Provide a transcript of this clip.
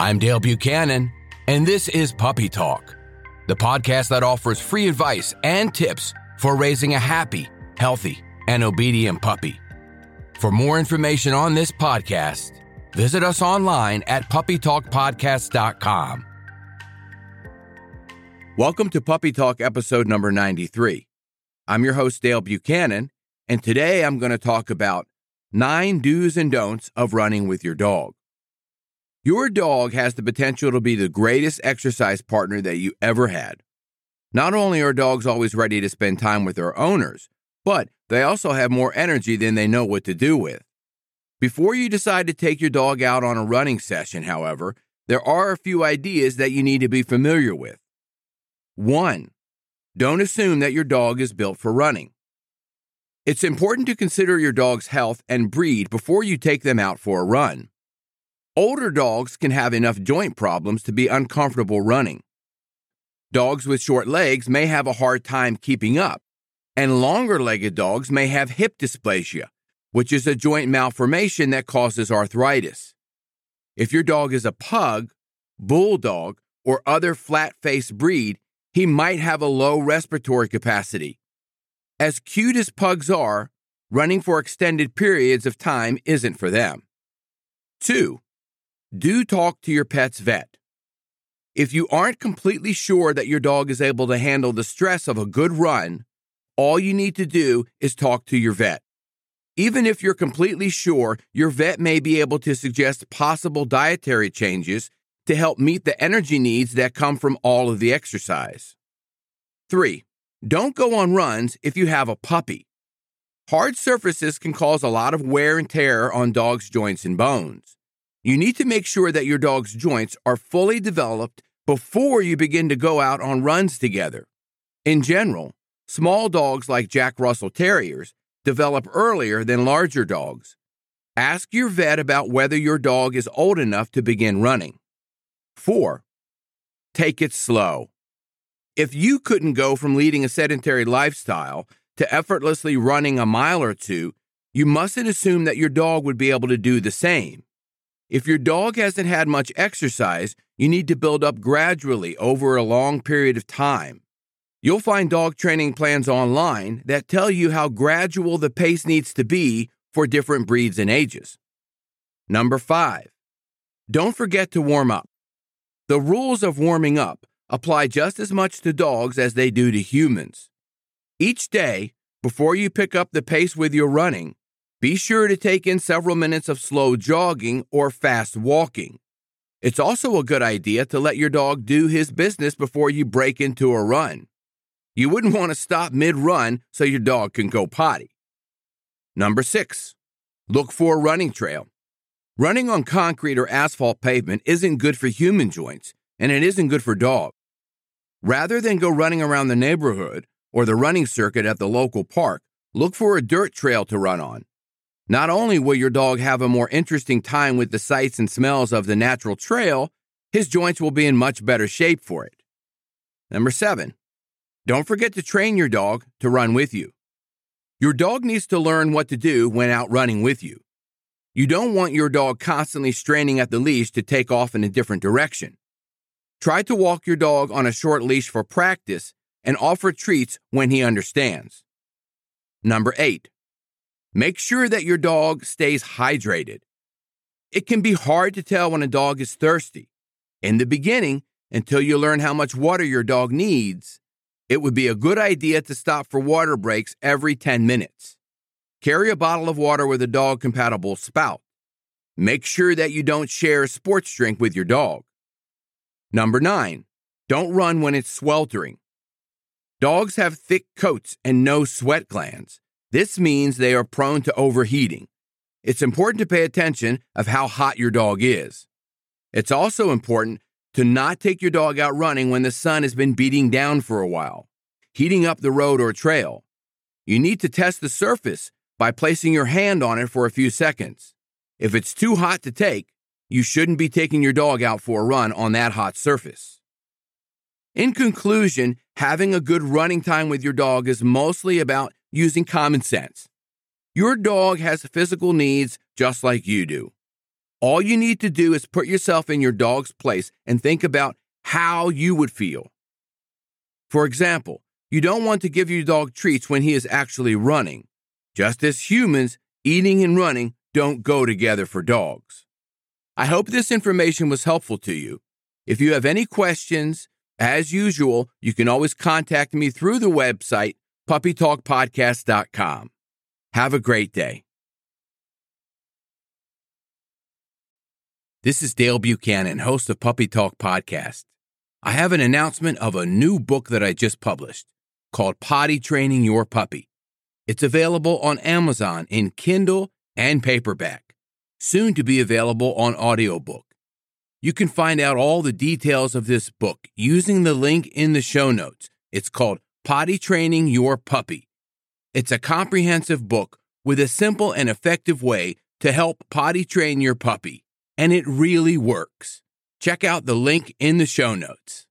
I'm Dale Buchanan, and this is Puppy Talk, the podcast that offers free advice and tips for raising a happy, healthy, and obedient puppy. For more information on this podcast, visit us online at puppytalkpodcast.com. Welcome to Puppy Talk episode number 93. I'm your host, Dale Buchanan, and today I'm going to talk about nine do's and don'ts of running with your dog. Your dog has the potential to be the greatest exercise partner that you ever had. Not only are dogs always ready to spend time with their owners, but they also have more energy than they know what to do with. Before you decide to take your dog out on a running session, however, there are a few ideas that you need to be familiar with. 1. Don't assume that your dog is built for running. It's important to consider your dog's health and breed before you take them out for a run. Older dogs can have enough joint problems to be uncomfortable running. Dogs with short legs may have a hard time keeping up, and longer legged dogs may have hip dysplasia, which is a joint malformation that causes arthritis. If your dog is a pug, bulldog, or other flat faced breed, he might have a low respiratory capacity. As cute as pugs are, running for extended periods of time isn't for them. 2. Do talk to your pet's vet. If you aren't completely sure that your dog is able to handle the stress of a good run, all you need to do is talk to your vet. Even if you're completely sure, your vet may be able to suggest possible dietary changes to help meet the energy needs that come from all of the exercise. 3. Don't go on runs if you have a puppy. Hard surfaces can cause a lot of wear and tear on dogs' joints and bones. You need to make sure that your dog's joints are fully developed before you begin to go out on runs together. In general, small dogs like Jack Russell Terriers develop earlier than larger dogs. Ask your vet about whether your dog is old enough to begin running. 4. Take it slow. If you couldn't go from leading a sedentary lifestyle to effortlessly running a mile or two, you mustn't assume that your dog would be able to do the same. If your dog hasn't had much exercise, you need to build up gradually over a long period of time. You'll find dog training plans online that tell you how gradual the pace needs to be for different breeds and ages. Number five, don't forget to warm up. The rules of warming up apply just as much to dogs as they do to humans. Each day, before you pick up the pace with your running, be sure to take in several minutes of slow jogging or fast walking. It's also a good idea to let your dog do his business before you break into a run. You wouldn't want to stop mid run so your dog can go potty. Number six, look for a running trail. Running on concrete or asphalt pavement isn't good for human joints, and it isn't good for dogs. Rather than go running around the neighborhood or the running circuit at the local park, look for a dirt trail to run on. Not only will your dog have a more interesting time with the sights and smells of the natural trail, his joints will be in much better shape for it. Number seven, don't forget to train your dog to run with you. Your dog needs to learn what to do when out running with you. You don't want your dog constantly straining at the leash to take off in a different direction. Try to walk your dog on a short leash for practice and offer treats when he understands. Number eight, make sure that your dog stays hydrated. It can be hard to tell when a dog is thirsty. In the beginning, until you learn how much water your dog needs, it would be a good idea to stop for water breaks every 10 minutes. Carry a bottle of water with a dog compatible spout. Make sure that you don't share a sports drink with your dog. Number nine, don't run when it's sweltering. Dogs have thick coats and no sweat glands. This means they are prone to overheating. it's important to pay attention of how hot your dog is. It's also important to not take your dog out running when the sun has been beating down for a while, heating up the road or trail. You need to test the surface by placing your hand on it for a few seconds. If it's too hot to take, you shouldn't be taking your dog out for a run on that hot surface. In conclusion, having a good running time with your dog is mostly about using common sense. Your dog has physical needs just like you do. All you need to do is put yourself in your dog's place and think about how you would feel. For example, you don't want to give your dog treats when he is actually running. Just as humans, eating and running don't go together for dogs. I hope this information was helpful to you. If you have any questions, as usual, you can always contact me through the website, puppytalkpodcast.com. Have a great day. This is Dale Buchanan, host of Puppy Talk Podcast. I have an announcement of a new book that I just published called Potty Training Your Puppy. It's available on Amazon in Kindle and paperback, soon to be available on audiobook. You can find out all the details of this book using the link in the show notes. It's called Potty Training Your Puppy. It's a comprehensive book with a simple and effective way to help potty train your puppy, and it really works. Check out the link in the show notes.